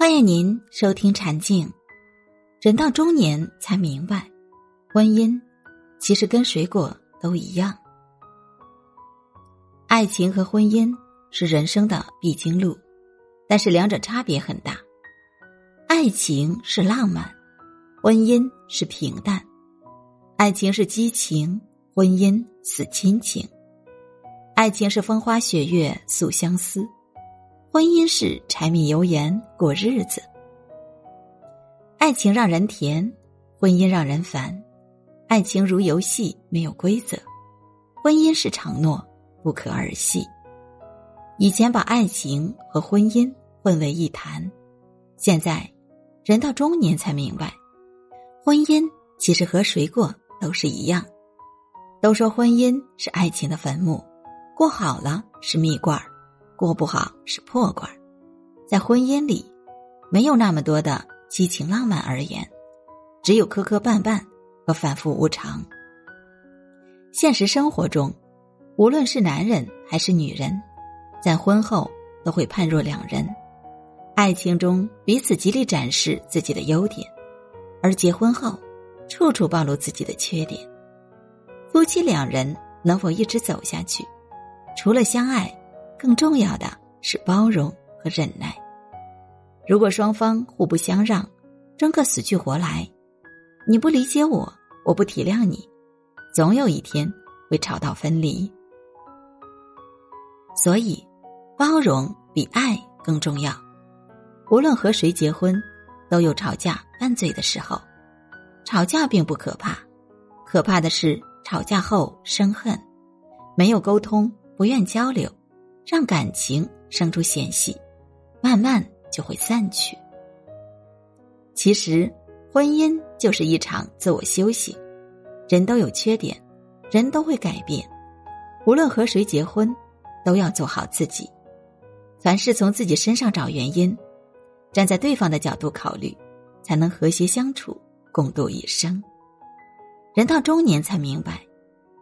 欢迎您收听禅静。人到中年才明白，婚姻其实跟水果都一样。爱情和婚姻是人生的必经路，但是两者差别很大。爱情是浪漫，婚姻是平淡。爱情是激情，婚姻似亲情。爱情是风花雪月诉相思。婚姻是柴米油盐过日子，爱情让人甜，婚姻让人烦。爱情如游戏，没有规则；婚姻是承诺，不可儿戏。以前把爱情和婚姻混为一谈，现在人到中年才明白，婚姻其实和谁过都是一样。都说婚姻是爱情的坟墓，过好了是蜜罐儿。过不好是破罐儿，在婚姻里，没有那么多的激情浪漫而言，只有磕磕绊绊和反复无常。现实生活中，无论是男人还是女人，在婚后都会判若两人。爱情中彼此极力展示自己的优点，而结婚后，处处暴露自己的缺点。夫妻两人能否一直走下去，除了相爱。更重要的是包容和忍耐。如果双方互不相让，争个死去活来，你不理解我，我不体谅你，总有一天会吵到分离。所以，包容比爱更重要。无论和谁结婚，都有吵架拌嘴的时候。吵架并不可怕，可怕的是吵架后生恨，没有沟通，不愿交流。让感情生出嫌隙，慢慢就会散去。其实，婚姻就是一场自我修行。人都有缺点，人都会改变。无论和谁结婚，都要做好自己。凡事从自己身上找原因，站在对方的角度考虑，才能和谐相处，共度一生。人到中年才明白，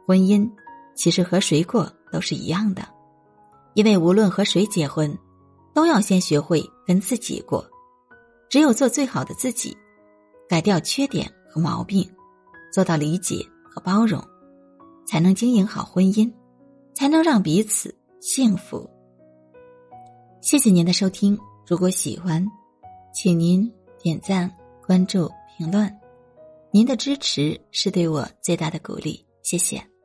婚姻其实和谁过都是一样的。因为无论和谁结婚，都要先学会跟自己过。只有做最好的自己，改掉缺点和毛病，做到理解和包容，才能经营好婚姻，才能让彼此幸福。谢谢您的收听，如果喜欢，请您点赞、关注、评论，您的支持是对我最大的鼓励。谢谢。